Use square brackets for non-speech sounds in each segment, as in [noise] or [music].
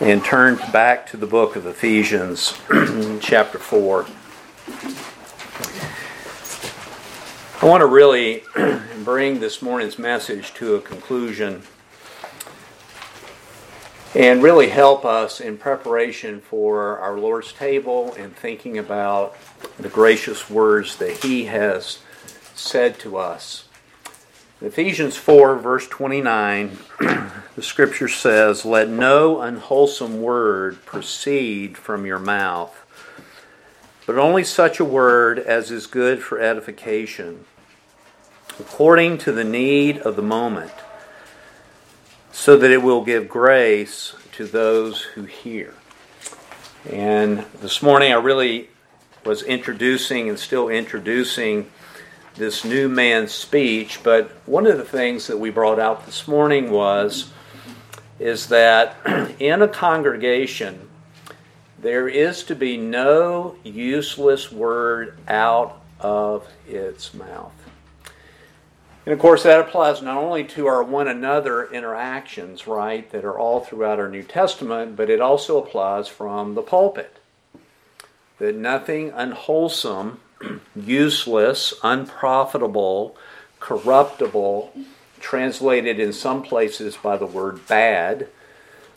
and turn back to the book of Ephesians, [clears throat] chapter 4. I want to really [clears throat] bring this morning's message to a conclusion and really help us in preparation for our Lord's table and thinking about the gracious words that He has said to us. Ephesians 4, verse 29, [clears throat] the scripture says, Let no unwholesome word proceed from your mouth, but only such a word as is good for edification, according to the need of the moment, so that it will give grace to those who hear. And this morning I really was introducing and still introducing this new man's speech, but one of the things that we brought out this morning was is that [clears throat] in a congregation there is to be no useless word out of its mouth. And of course, that applies not only to our one another interactions, right, that are all throughout our New Testament, but it also applies from the pulpit. That nothing unwholesome useless, unprofitable, corruptible, translated in some places by the word bad,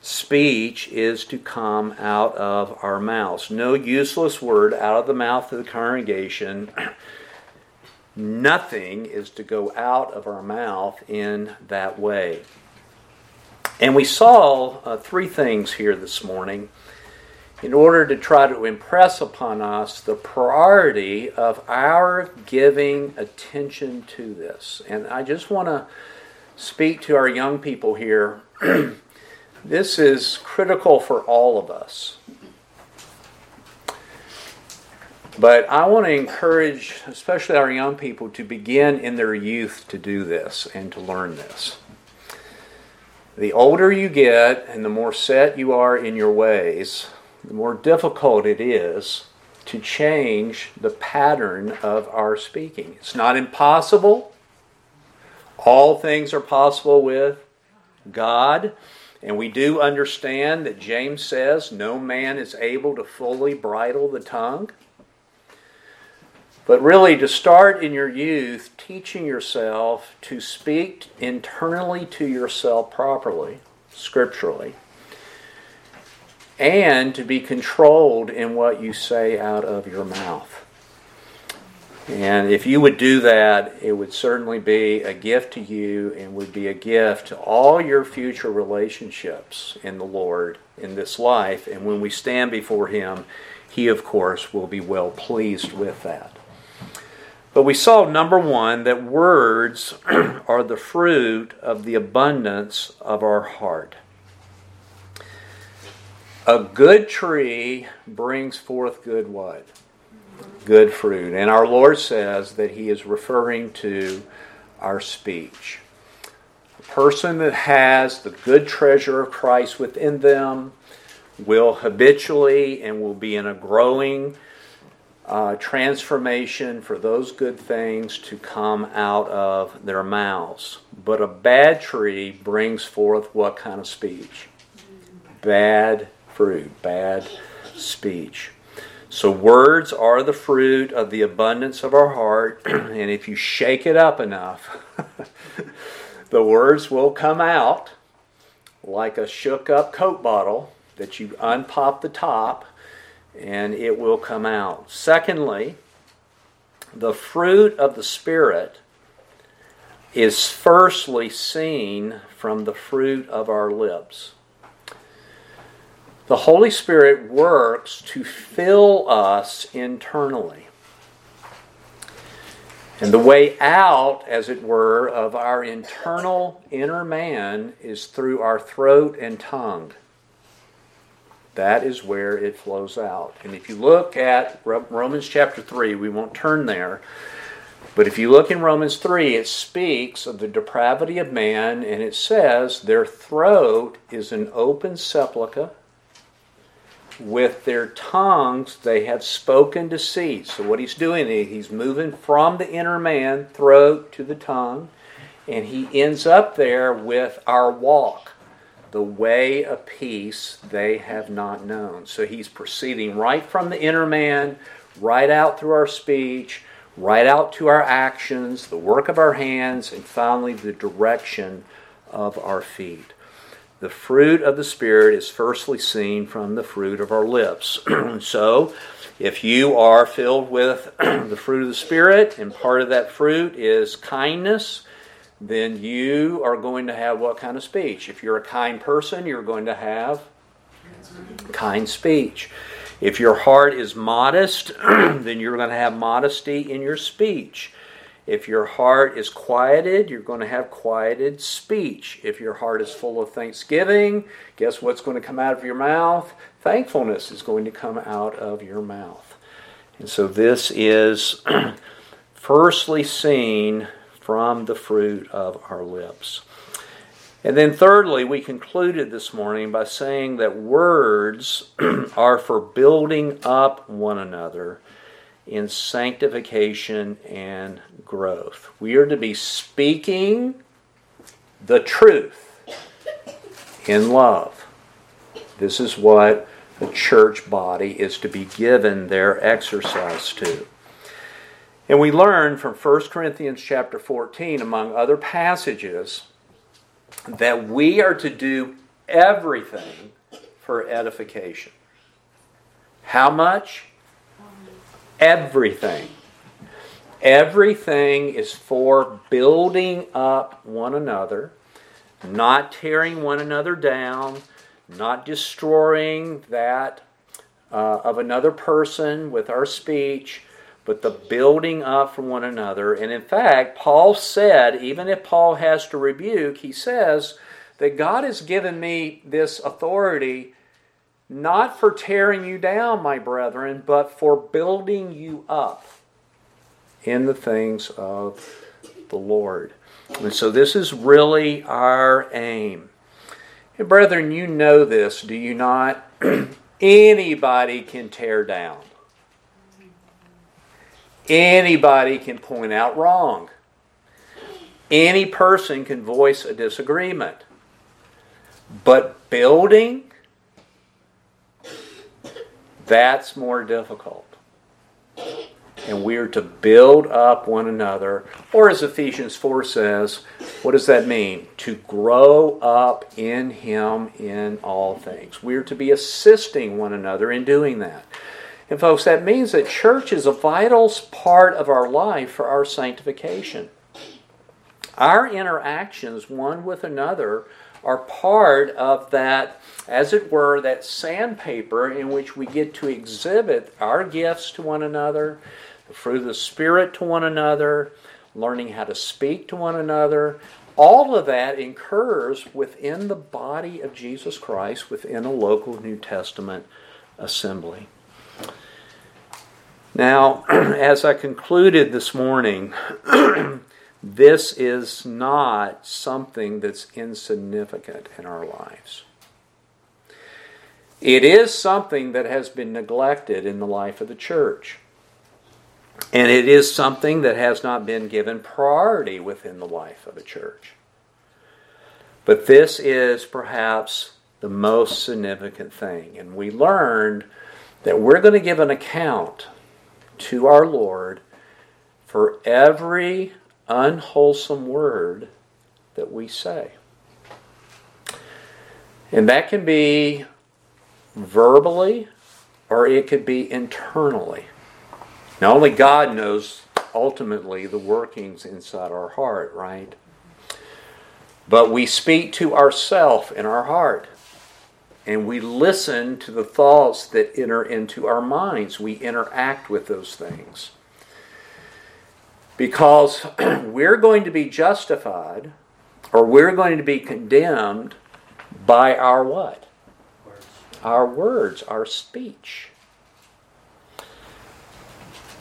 speech is to come out of our mouths. No useless word out of the mouth of the congregation. [clears throat] Nothing is to go out of our mouth in that way. And we saw uh, three things here this morning in order to try to impress upon us the priority of our giving attention to this. And I just want to speak to our young people here. [clears throat] this is critical for all of us. But I want to encourage, especially our young people, to begin in their youth to do this and to learn this. The older you get and the more set you are in your ways, the more difficult it is to change the pattern of our speaking. It's not impossible. All things are possible with God. And we do understand that James says no man is able to fully bridle the tongue. But really, to start in your youth, teaching yourself to speak internally to yourself properly, scripturally, and to be controlled in what you say out of your mouth. And if you would do that, it would certainly be a gift to you and would be a gift to all your future relationships in the Lord in this life. And when we stand before Him, He, of course, will be well pleased with that. But we saw, number one, that words [clears throat] are the fruit of the abundance of our heart. A good tree brings forth good what? Good fruit. And our Lord says that He is referring to our speech. A person that has the good treasure of Christ within them will habitually and will be in a growing uh, transformation for those good things to come out of their mouths. But a bad tree brings forth what kind of speech? Bad fruit, bad speech. So, words are the fruit of the abundance of our heart, [clears throat] and if you shake it up enough, [laughs] the words will come out like a shook up Coke bottle that you unpop the top and it will come out. Secondly, the fruit of the Spirit is firstly seen from the fruit of our lips. The Holy Spirit works to fill us internally. And the way out, as it were, of our internal inner man is through our throat and tongue. That is where it flows out. And if you look at Romans chapter 3, we won't turn there, but if you look in Romans 3, it speaks of the depravity of man, and it says their throat is an open sepulchre with their tongues they have spoken deceit. So what he's doing, is he's moving from the inner man, throat to the tongue, and he ends up there with our walk. the way of peace they have not known. So he's proceeding right from the inner man, right out through our speech, right out to our actions, the work of our hands, and finally the direction of our feet. The fruit of the Spirit is firstly seen from the fruit of our lips. [clears throat] so, if you are filled with [clears throat] the fruit of the Spirit, and part of that fruit is kindness, then you are going to have what kind of speech? If you're a kind person, you're going to have kind speech. If your heart is modest, [clears throat] then you're going to have modesty in your speech. If your heart is quieted, you're going to have quieted speech. If your heart is full of thanksgiving, guess what's going to come out of your mouth? Thankfulness is going to come out of your mouth. And so this is [clears throat] firstly seen from the fruit of our lips. And then, thirdly, we concluded this morning by saying that words [clears throat] are for building up one another in sanctification and growth. We are to be speaking the truth in love. This is what the church body is to be given their exercise to. And we learn from 1 Corinthians chapter 14, among other passages, that we are to do everything for edification. How much? Um, everything. Everything is for building up one another, not tearing one another down, not destroying that uh, of another person with our speech, but the building up from one another. And in fact, Paul said, even if Paul has to rebuke, he says that God has given me this authority not for tearing you down, my brethren, but for building you up in the things of the Lord. And so this is really our aim. And brethren, you know this, do you not? [clears throat] Anybody can tear down. Anybody can point out wrong. Any person can voice a disagreement. But building, that's more difficult. And we are to build up one another. Or as Ephesians 4 says, what does that mean? To grow up in Him in all things. We are to be assisting one another in doing that. And, folks, that means that church is a vital part of our life for our sanctification. Our interactions one with another are part of that, as it were, that sandpaper in which we get to exhibit our gifts to one another, the fruit of the Spirit to one another, learning how to speak to one another. All of that incurs within the body of Jesus Christ, within a local New Testament assembly. Now, [clears throat] as I concluded this morning, [clears throat] this is not something that's insignificant in our lives. It is something that has been neglected in the life of the church. And it is something that has not been given priority within the life of a church. But this is perhaps the most significant thing. And we learned that we're going to give an account to our Lord for every unwholesome word that we say. And that can be verbally or it could be internally. Now, only God knows ultimately the workings inside our heart, right? But we speak to ourself in our heart and we listen to the thoughts that enter into our minds. We interact with those things. Because [clears throat] we're going to be justified or we're going to be condemned by our what? Words. Our words, our speech.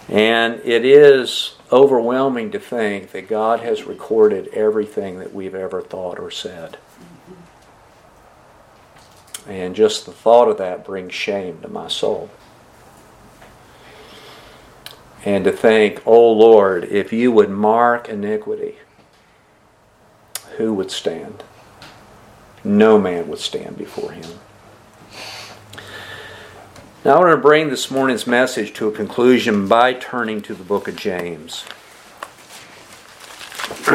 And it is overwhelming to think that God has recorded everything that we've ever thought or said. And just the thought of that brings shame to my soul. And to think, oh Lord, if you would mark iniquity, who would stand? no man would stand before him. Now, I want to bring this morning's message to a conclusion by turning to the book of James. [clears throat]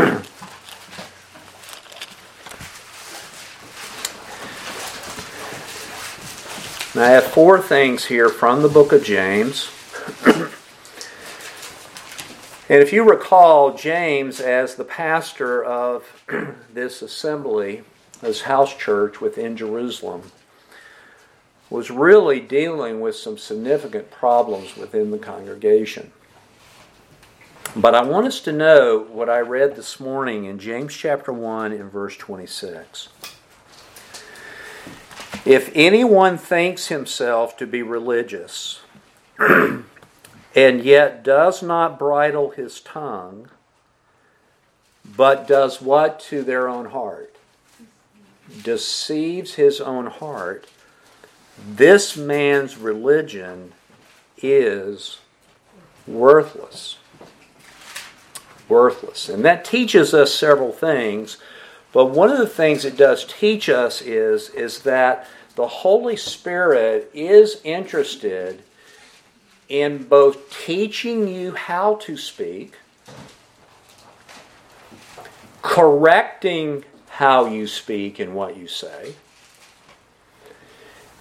now, I have four things here from the book of James. [clears throat] and if you recall, James, as the pastor of [clears throat] this assembly, this house church within Jerusalem, was really dealing with some significant problems within the congregation. But I want us to know what I read this morning in James chapter 1 and verse 26. If anyone thinks himself to be religious [clears throat] and yet does not bridle his tongue, but does what to their own heart? Deceives his own heart this man's religion is worthless. Worthless. And that teaches us several things. But one of the things it does teach us is, is that the Holy Spirit is interested in both teaching you how to speak, correcting how you speak and what you say,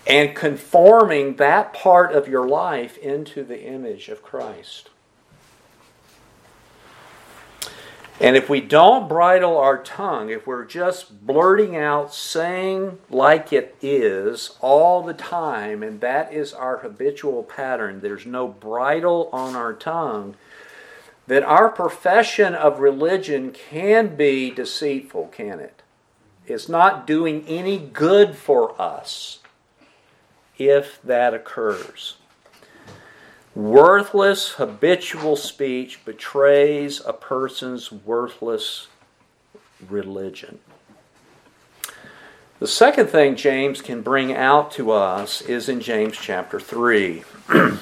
and conforming that part of your life into the image of Christ. And if we don't bridle our tongue, if we're just blurting out, saying like it is all the time, and that is our habitual pattern, there's no bridle on our tongue, then our profession of religion can be deceitful, can it? It's not doing any good for us if that occurs. Worthless habitual speech betrays a person's worthless religion. The second thing James can bring out to us is in James chapter 3. [clears throat]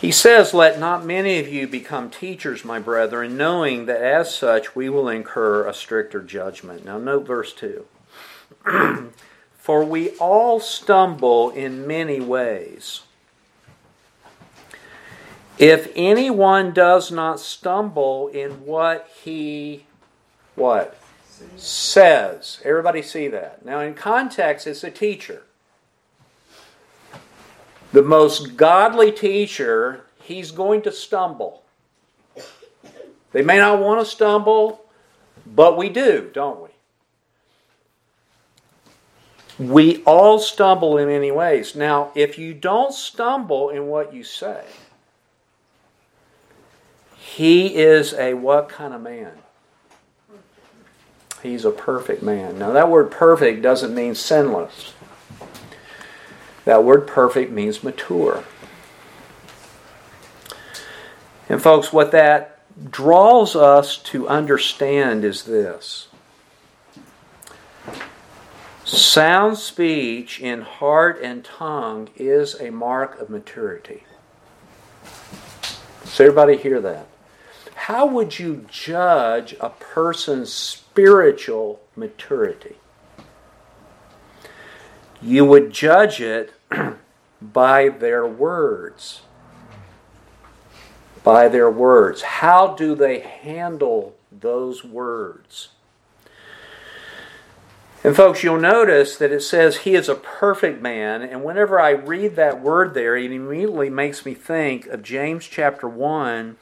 he says, Let not many of you become teachers, my brethren, knowing that as such we will incur a stricter judgment. Now, note verse 2. [clears throat] For we all stumble in many ways. If anyone does not stumble in what he what says, everybody see that. Now in context it's a teacher. The most godly teacher, he's going to stumble. They may not want to stumble, but we do, don't we? We all stumble in many ways. Now, if you don't stumble in what you say, he is a what kind of man? He's a perfect man. Now, that word perfect doesn't mean sinless. That word perfect means mature. And, folks, what that draws us to understand is this Sound speech in heart and tongue is a mark of maturity. Does everybody hear that? How would you judge a person's spiritual maturity? You would judge it [clears throat] by their words. By their words. How do they handle those words? And folks, you'll notice that it says he is a perfect man. And whenever I read that word there, it immediately makes me think of James chapter 1,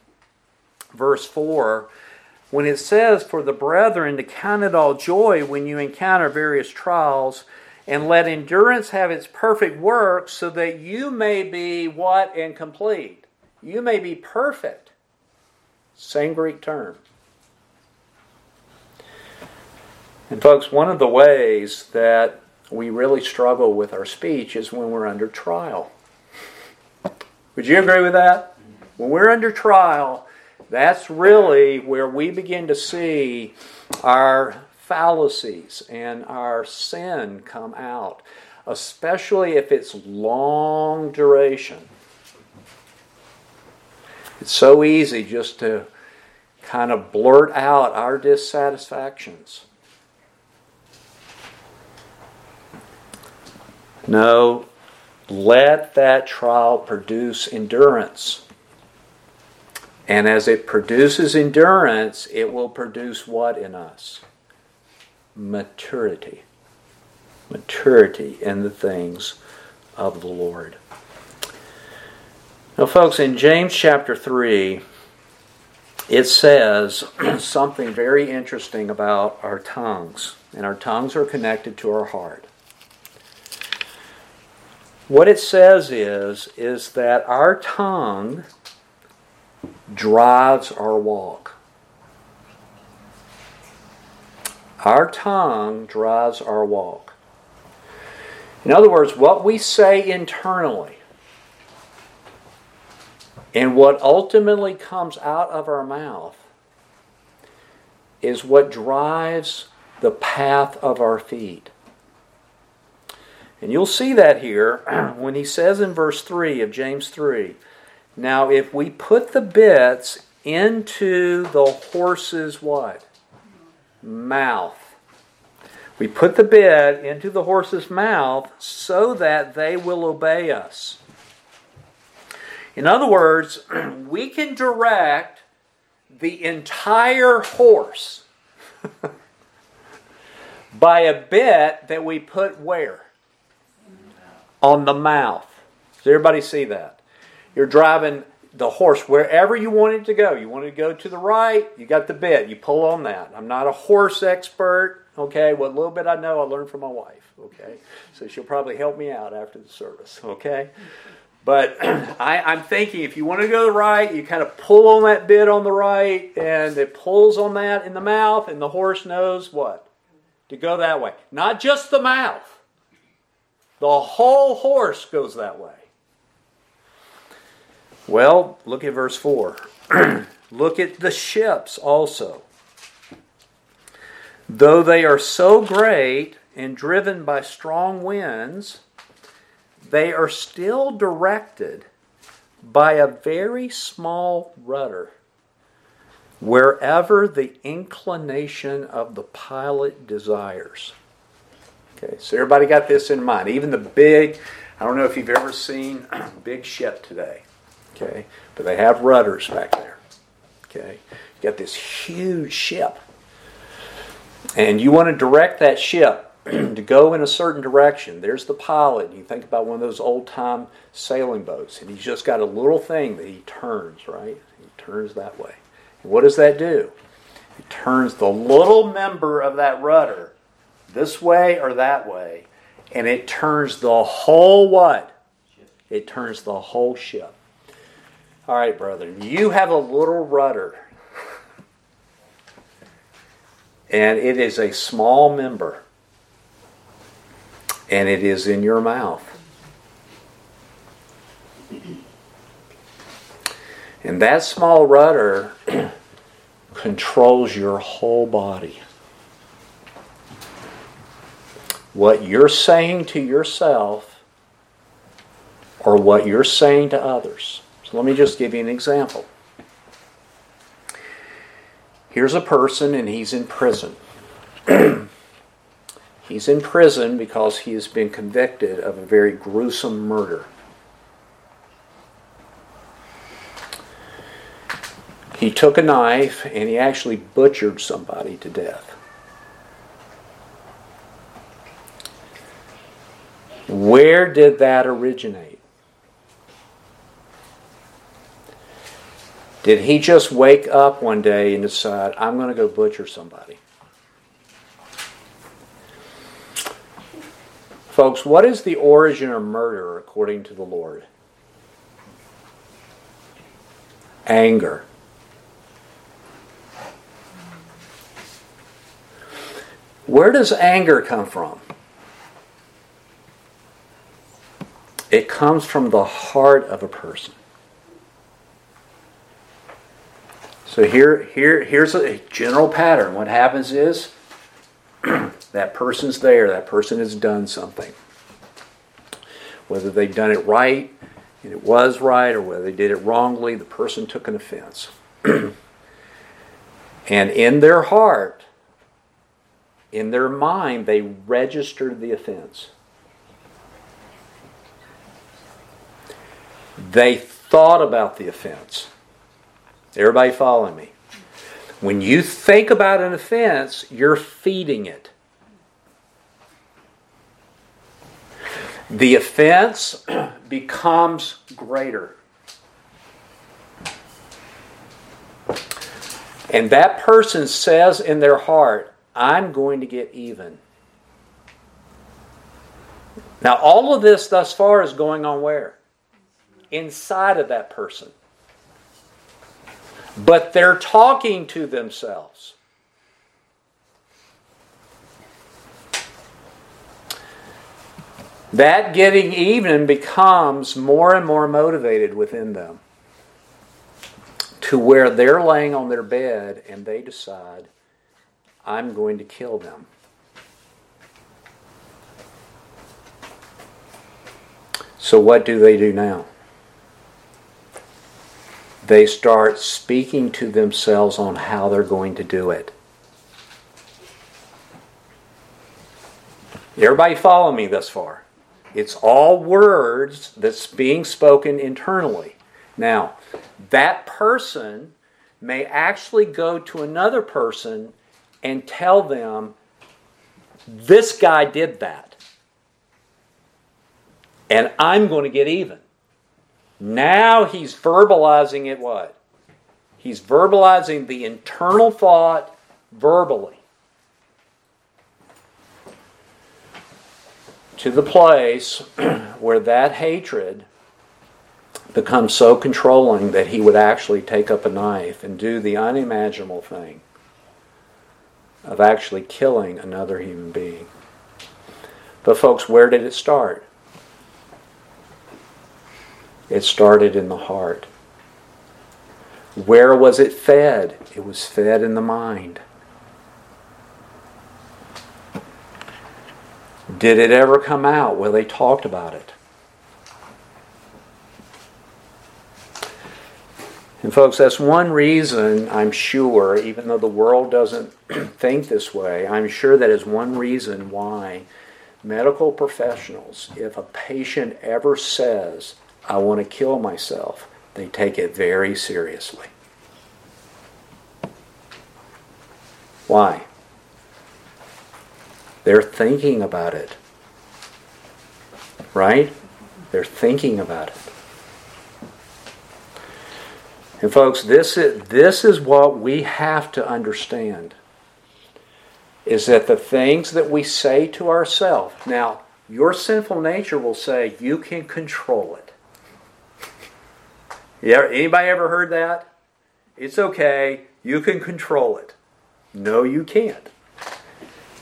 verse 4, when it says, For the brethren to count it all joy when you encounter various trials, and let endurance have its perfect work, so that you may be what and complete? You may be perfect. Same Greek term. And, folks, one of the ways that we really struggle with our speech is when we're under trial. Would you agree with that? When we're under trial, that's really where we begin to see our fallacies and our sin come out, especially if it's long duration. It's so easy just to kind of blurt out our dissatisfactions. No, let that trial produce endurance. And as it produces endurance, it will produce what in us? Maturity. Maturity in the things of the Lord. Now, folks, in James chapter 3, it says [clears throat] something very interesting about our tongues. And our tongues are connected to our heart. What it says is, is that our tongue drives our walk. Our tongue drives our walk. In other words, what we say internally and what ultimately comes out of our mouth is what drives the path of our feet. And you'll see that here [clears throat] when he says in verse 3 of James 3 Now, if we put the bits into the horse's what? Mouth. We put the bit into the horse's mouth so that they will obey us. In other words, [clears throat] we can direct the entire horse [laughs] by a bit that we put where? On the mouth. Does everybody see that? You're driving the horse wherever you want it to go. You want it to go to the right, you got the bit. You pull on that. I'm not a horse expert, okay? What little bit I know, I learned from my wife, okay? So she'll probably help me out after the service, okay? But [clears throat] I, I'm thinking if you want to go to the right, you kind of pull on that bit on the right, and it pulls on that in the mouth, and the horse knows what? To go that way. Not just the mouth, the whole horse goes that way. Well, look at verse 4. [clears throat] look at the ships also. Though they are so great and driven by strong winds, they are still directed by a very small rudder wherever the inclination of the pilot desires. Okay, so everybody got this in mind. Even the big, I don't know if you've ever seen a [clears throat] big ship today, okay, but they have rudders back there. Okay, you got this huge ship, and you want to direct that ship [clears throat] to go in a certain direction. There's the pilot. You think about one of those old time sailing boats, and he's just got a little thing that he turns, right? He turns that way. And what does that do? It turns the little member of that rudder this way or that way, and it turns the whole what? It turns the whole ship. All right, brother, you have a little rudder. And it is a small member and it is in your mouth. And that small rudder [clears throat] controls your whole body. What you're saying to yourself or what you're saying to others. So let me just give you an example. Here's a person and he's in prison. [clears throat] He's in prison because he has been convicted of a very gruesome murder. He took a knife and he actually butchered somebody to death. Where did that originate? Did he just wake up one day and decide, I'm going to go butcher somebody? Folks, what is the origin of murder according to the Lord? Anger. Where does anger come from? It comes from the heart of a person. So here, here, here's a general pattern. What happens is [clears throat] that person's there, that person has done something. Whether they've done it right and it was right, or whether they did it wrongly, the person took an offense. [clears throat] and in their heart, in their mind, they registered the offense. They thought about the offense. Everybody following me? When you think about an offense, you're feeding it. The offense [clears throat] becomes greater. And that person says in their heart, I'm going to get even. Now, all of this thus far is going on where? Inside of that person. But they're talking to themselves. That getting even becomes more and more motivated within them to where they're laying on their bed and they decide, I'm going to kill them. So, what do they do now? They start speaking to themselves on how they're going to do it. Everybody follow me thus far? It's all words that's being spoken internally. Now, that person may actually go to another person and tell them, this guy did that. And I'm going to get even. Now he's verbalizing it what? He's verbalizing the internal thought verbally. To the place [clears throat] where that hatred becomes so controlling that he would actually take up a knife and do the unimaginable thing of actually killing another human being. But, folks, where did it start? It started in the heart. Where was it fed? It was fed in the mind. Did it ever come out? Well, they talked about it. And, folks, that's one reason I'm sure, even though the world doesn't [clears throat] think this way, I'm sure that is one reason why medical professionals, if a patient ever says, I want to kill myself, they take it very seriously. Why? They're thinking about it. Right? They're thinking about it. And folks, this is, this is what we have to understand is that the things that we say to ourselves, now, your sinful nature will say you can control it. Yeah, anybody ever heard that? It's okay, you can control it. No, you can't.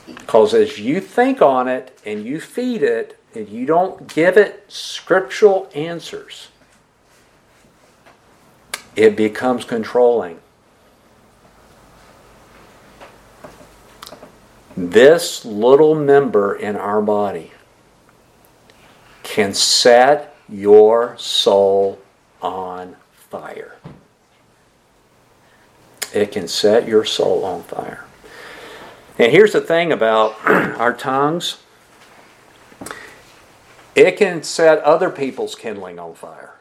Because as you think on it and you feed it and you don't give it scriptural answers, it becomes controlling. This little member in our body can set your soul on fire. It can set your soul on fire. And here's the thing about [clears throat] our tongues it can set other people's kindling on fire.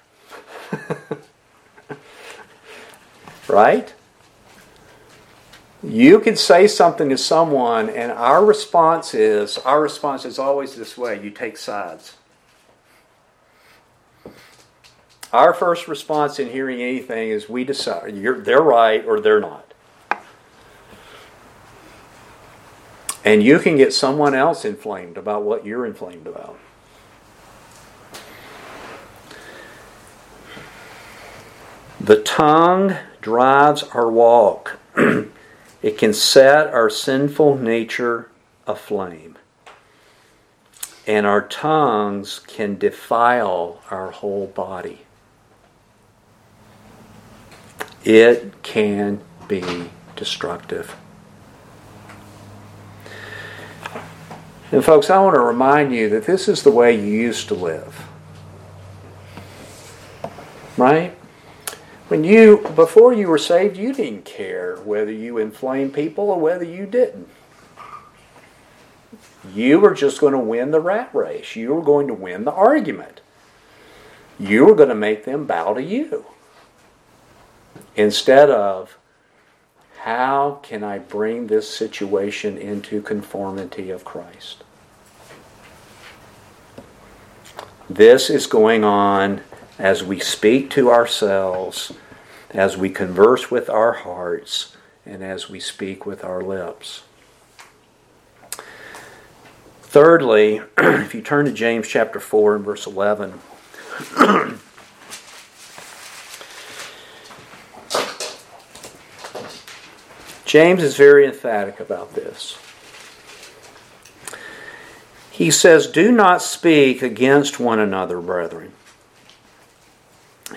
[laughs] right? You can say something to someone, and our response is our response is always this way you take sides. Our first response in hearing anything is we decide they're right or they're not. And you can get someone else inflamed about what you're inflamed about. The tongue drives our walk. [clears throat] it can set our sinful nature aflame. And our tongues can defile our whole body. It can be destructive. And, folks, I want to remind you that this is the way you used to live. Right? When you, before you were saved, you didn't care whether you inflamed people or whether you didn't. You were just going to win the rat race. You were going to win the argument. You were going to make them bow to you. Instead of, how can I bring this situation into conformity of Christ? This is going on as we speak to ourselves, as we converse with our hearts, and as we speak with our lips. Thirdly, [clears throat] if you turn to James chapter 4 and verse 11, [clears throat] James is very emphatic about this. He says, Do not speak against one another, brethren.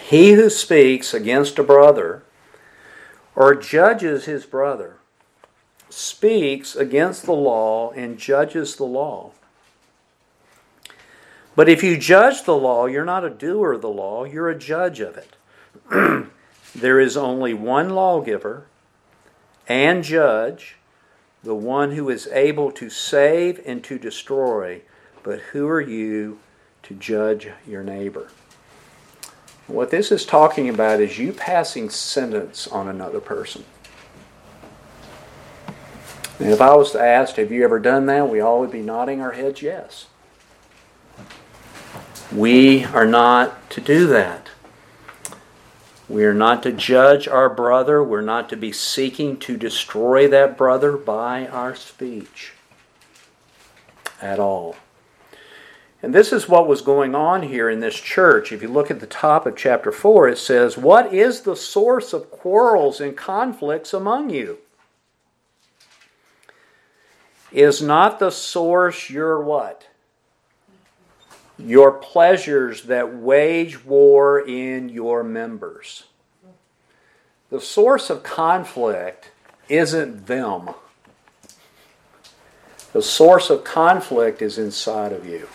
He who speaks against a brother or judges his brother speaks against the law and judges the law. But if you judge the law, you're not a doer of the law, you're a judge of it. [clears throat] there is only one lawgiver and judge, the one who is able to save and to destroy. But who are you to judge your neighbor? What this is talking about is you passing sentence on another person. And if I was to ask, have you ever done that? We all would be nodding our heads yes. We are not to do that. We are not to judge our brother. We're not to be seeking to destroy that brother by our speech at all. And this is what was going on here in this church. If you look at the top of chapter 4, it says, What is the source of quarrels and conflicts among you? Is not the source your what? Your pleasures that wage war in your members. The source of conflict isn't them. The source of conflict is inside of you.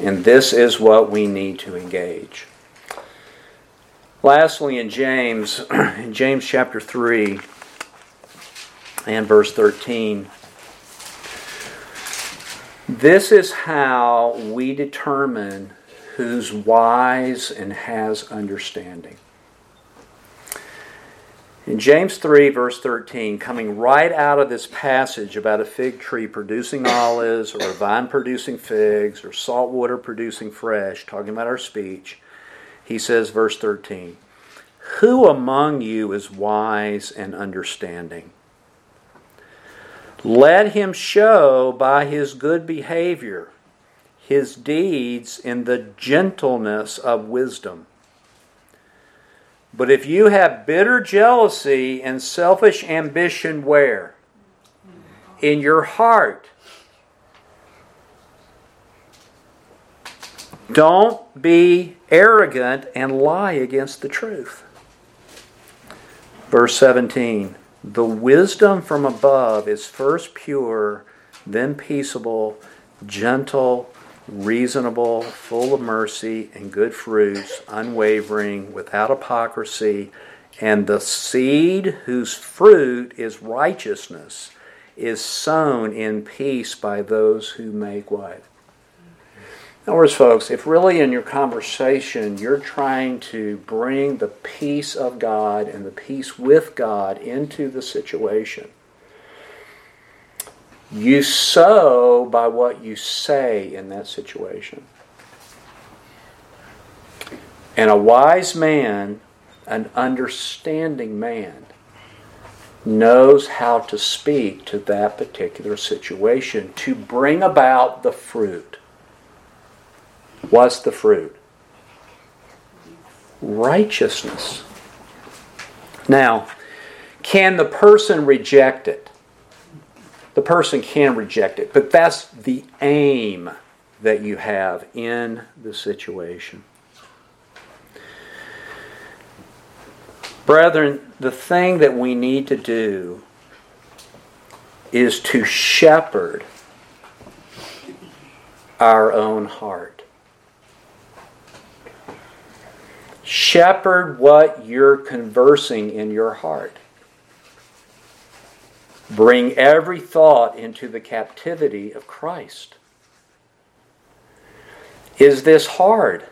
And this is what we need to engage. Lastly, in James, [clears throat] in James chapter 3 and verse 13, this is how we determine who's wise and has understanding. In James 3, verse 13, coming right out of this passage about a fig tree producing olives, or a vine producing figs, or salt water producing fresh, talking about our speech, he says, verse 13, Who among you is wise and understanding? Let him show by his good behavior his deeds in the gentleness of wisdom. But if you have bitter jealousy and selfish ambition, where? In your heart. Don't be arrogant and lie against the truth. Verse 17 The wisdom from above is first pure, then peaceable, gentle reasonable, full of mercy and good fruits, unwavering, without hypocrisy, and the seed whose fruit is righteousness is sown in peace by those who make what? In other words, folks, if really in your conversation you're trying to bring the peace of God and the peace with God into the situation, you sow by what you say in that situation. And a wise man, an understanding man, knows how to speak to that particular situation to bring about the fruit. What's the fruit? Righteousness. Now, can the person reject it? the person can reject it. But that's the aim that you have in the situation. Brethren, the thing that we need to do is to shepherd our own heart. Shepherd what you're conversing in your heart. Bring every thought into the captivity of Christ. Is this hard?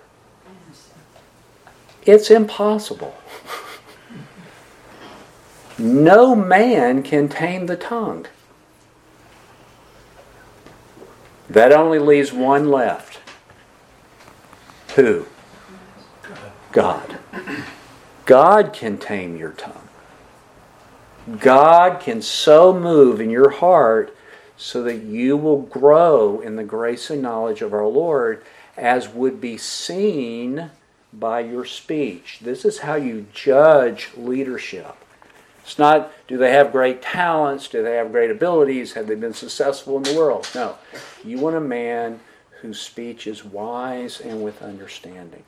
It's impossible. [laughs] No man can tame the tongue. That only leaves one left. Who? God. God can tame your tongue. God can so move in your heart so that you will grow in the grace and knowledge of our Lord as would be seen by your speech. This is how you judge leadership. It's not, do they have great talents? Do they have great abilities? Have they been successful in the world? No. You want a man whose speech is wise and with understanding.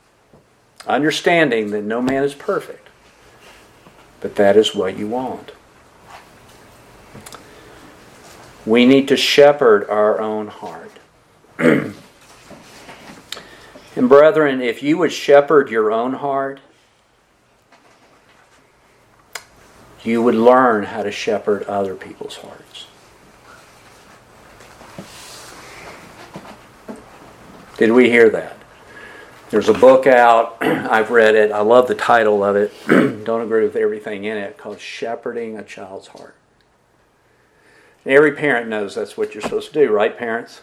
Understanding that no man is perfect, but that is what you want. We need to shepherd our own heart. [clears throat] and brethren, if you would shepherd your own heart, you would learn how to shepherd other people's hearts. Did we hear that? There's a book out. [clears throat] I've read it. I love the title of it. [clears throat] Don't agree with everything in it called Shepherding a Child's Heart. Every parent knows that's what you're supposed to do, right, parents?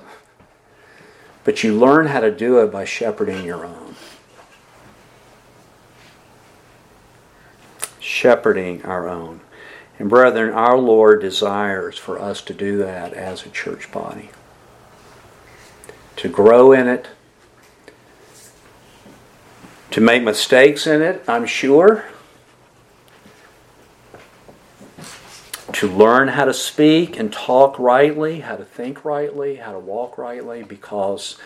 But you learn how to do it by shepherding your own. shepherding our own. And brethren, our Lord desires for us to do that as a church body. To grow in it, to make mistakes in it, I'm sure. To learn how to speak and talk rightly, how to think rightly, how to walk rightly, because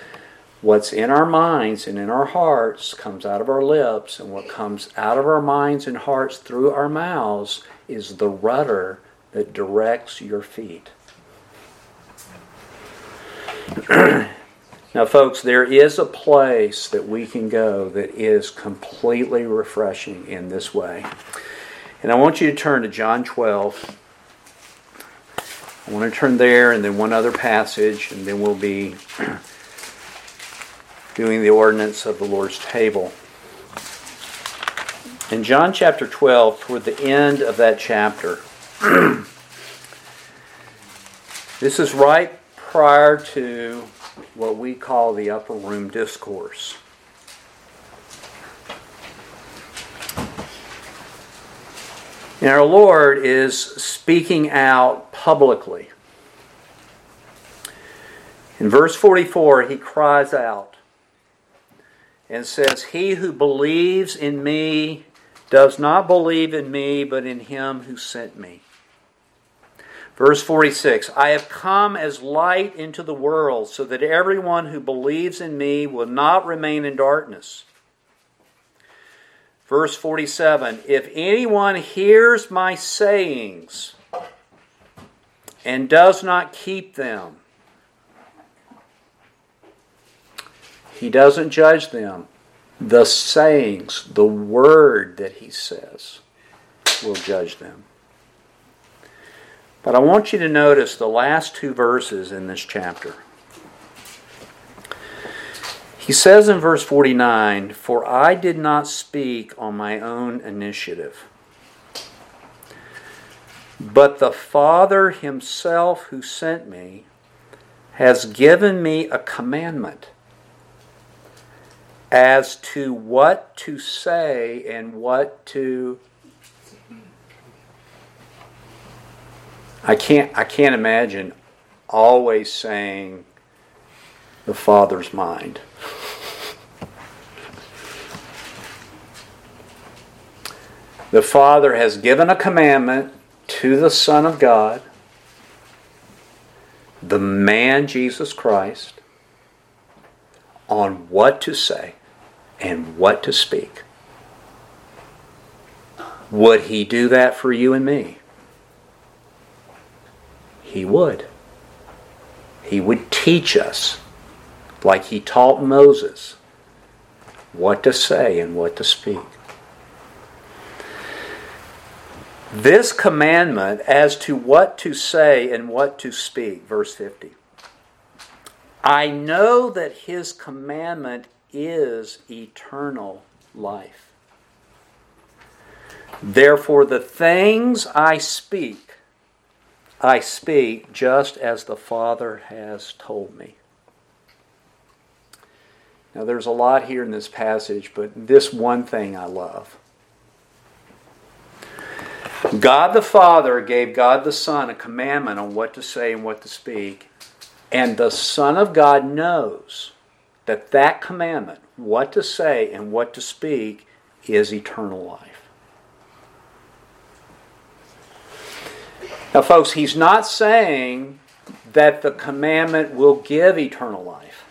what's in our minds and in our hearts comes out of our lips, and what comes out of our minds and hearts through our mouths is the rudder that directs your feet. [clears throat] now, folks, there is a place that we can go that is completely refreshing in this way. And I want you to turn to John 12. I want to turn there and then one other passage, and then we'll be [clears throat] doing the ordinance of the Lord's table. In John chapter 12, toward the end of that chapter, [clears throat] this is right prior to what we call the upper room discourse. And our Lord is speaking out publicly. In verse 44, he cries out, and says, He who believes in me does not believe in me, but in him who sent me. Verse 46 I have come as light into the world, so that everyone who believes in me will not remain in darkness. Verse 47 If anyone hears my sayings and does not keep them, He doesn't judge them. The sayings, the word that he says, will judge them. But I want you to notice the last two verses in this chapter. He says in verse 49 For I did not speak on my own initiative, but the Father himself who sent me has given me a commandment as to what to say and what to I can't I can't imagine always saying the Father's mind. The Father has given a commandment to the Son of God, the man Jesus Christ, on what to say and what to speak. Would he do that for you and me? He would. He would teach us, like he taught Moses, what to say and what to speak. This commandment as to what to say and what to speak, verse 50, I know that his commandment is eternal life. Therefore, the things I speak, I speak just as the Father has told me. Now, there's a lot here in this passage, but this one thing I love. God the Father gave God the Son a commandment on what to say and what to speak, and the Son of God knows that that commandment, what to say and what to speak, is eternal life. Now, folks, he's not saying that the commandment will give eternal life.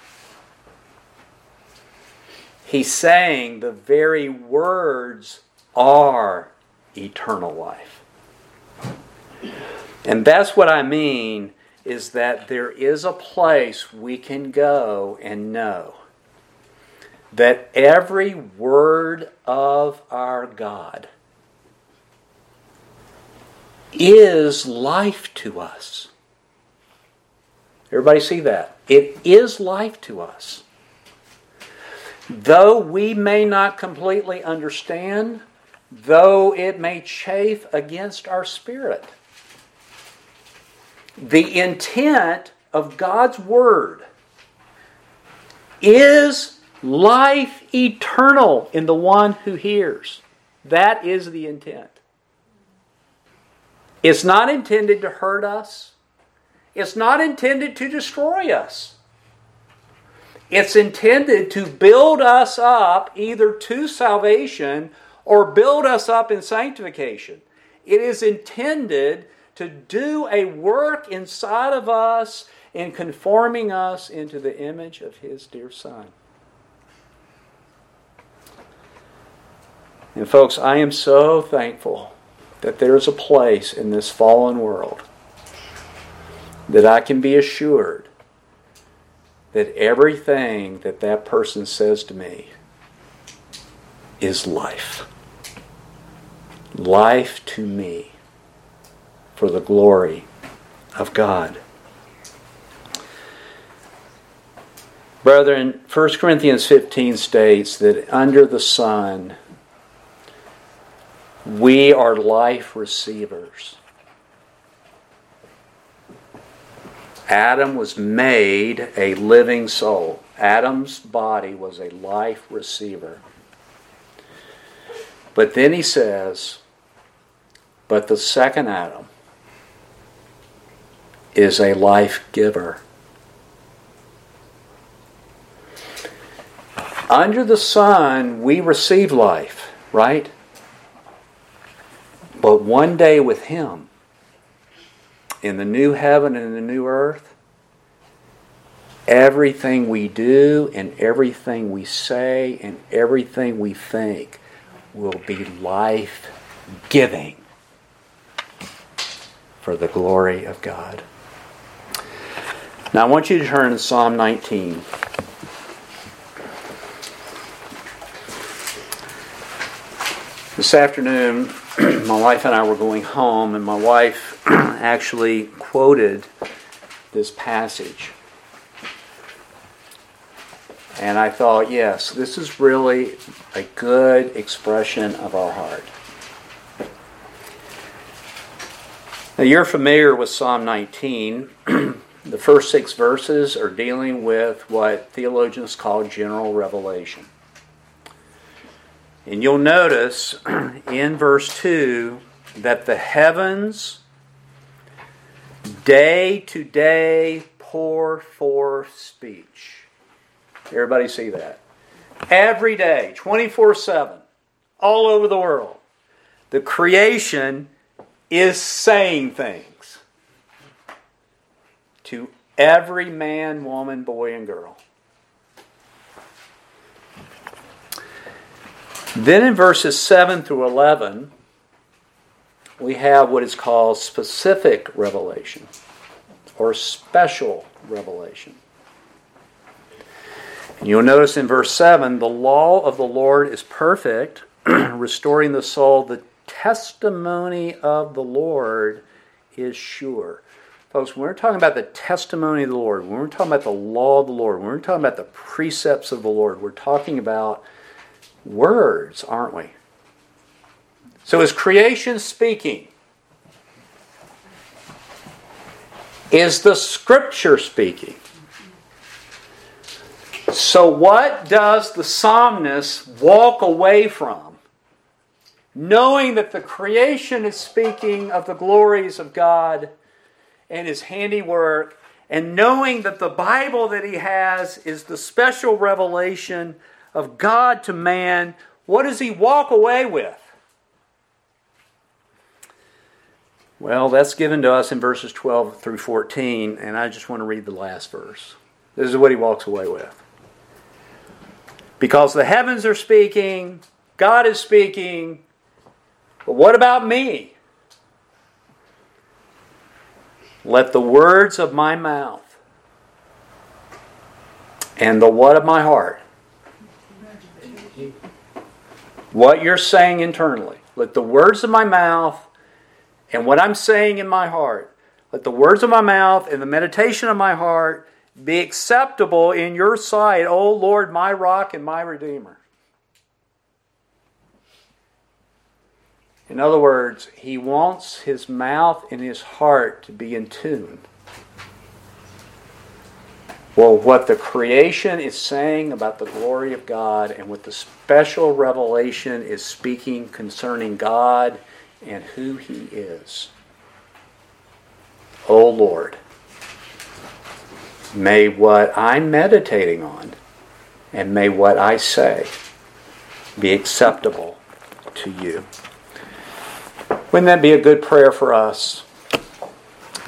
He's saying the very words are eternal life. And that's what I mean is that there is a place we can go and know that every word of our God is life to us. Everybody see that? It is life to us. Though we may not completely understand, though it may chafe against our spirit, the intent of God's Word is life eternal in the one who hears. That is the intent. It's not intended to hurt us. It's not intended to destroy us. It's intended to build us up either to salvation or build us up in sanctification. It is intended to do a work inside of us in conforming us into the image of His dear Son. And, folks, I am so thankful that there's a place in this fallen world that I can be assured that everything that that person says to me is life. Life to me for the glory of God. Brethren, 1 Corinthians 15 states that under the sun, we are life receivers. Adam was made a living soul. Adam's body was a life receiver. But then he says, but the second Adam, is a life giver. Under the sun, we receive life, right? But one day with Him, in the new heaven and the new earth, everything we do and everything we say and everything we think will be life giving for the glory of God. Now, I want you to turn to Psalm 19. This afternoon, [clears throat] my wife and I were going home, and my wife [clears throat] actually quoted this passage. And I thought, yes, this is really a good expression of our heart. Now, you're familiar with Psalm 19. [clears throat] The first six verses are dealing with what theologians call general revelation. And you'll notice [clears throat] in verse 2 that the heavens day to day pour forth speech. Everybody see that? Every day, 24 7, all over the world, the creation is saying things to every man, woman, boy, and girl. Then in verses 7 through 11, we have what is called specific revelation or special revelation. And you'll notice in verse 7 the law of the Lord is perfect, [clears throat] restoring the soul. The testimony of the Lord is sure. Folks, when we're talking about the testimony of the Lord, when we're talking about the law of the Lord, when we're talking about the precepts of the Lord, we're talking about words, aren't we? So is creation speaking? Is the scripture speaking? So, what does the psalmist walk away from? Knowing that the creation is speaking of the glories of God and his handiwork, and knowing that the Bible that he has is the special revelation of God to man, what does he walk away with? Well, that's given to us in verses 12 through 14, and I just want to read the last verse. This is what he walks away with. Because the heavens are speaking, God is speaking, but what about me? Let the words of my mouth and the what of my heart, what you're saying internally, let the words of my mouth and what I'm saying in my heart, let the words of my mouth and the meditation of my heart be acceptable in your sight, O Lord, my rock and my redeemer. In other words, he wants his mouth and his heart to be in tune. Well, what the creation is saying about the glory of God and what the special revelation is speaking concerning God and who he is. O Lord, may what I'm meditating on and may what I say be acceptable to you. Wouldn't that be a good prayer for us?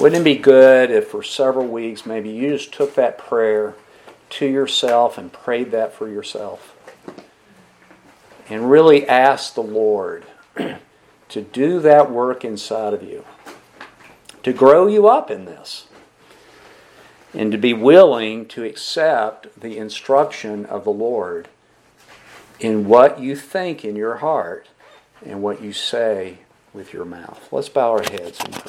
Wouldn't it be good if for several weeks maybe you just took that prayer to yourself and prayed that for yourself? And really asked the Lord [clears throat] to do that work inside of you, to grow you up in this, and to be willing to accept the instruction of the Lord in what you think in your heart and what you say with your mouth. Let's bow our heads.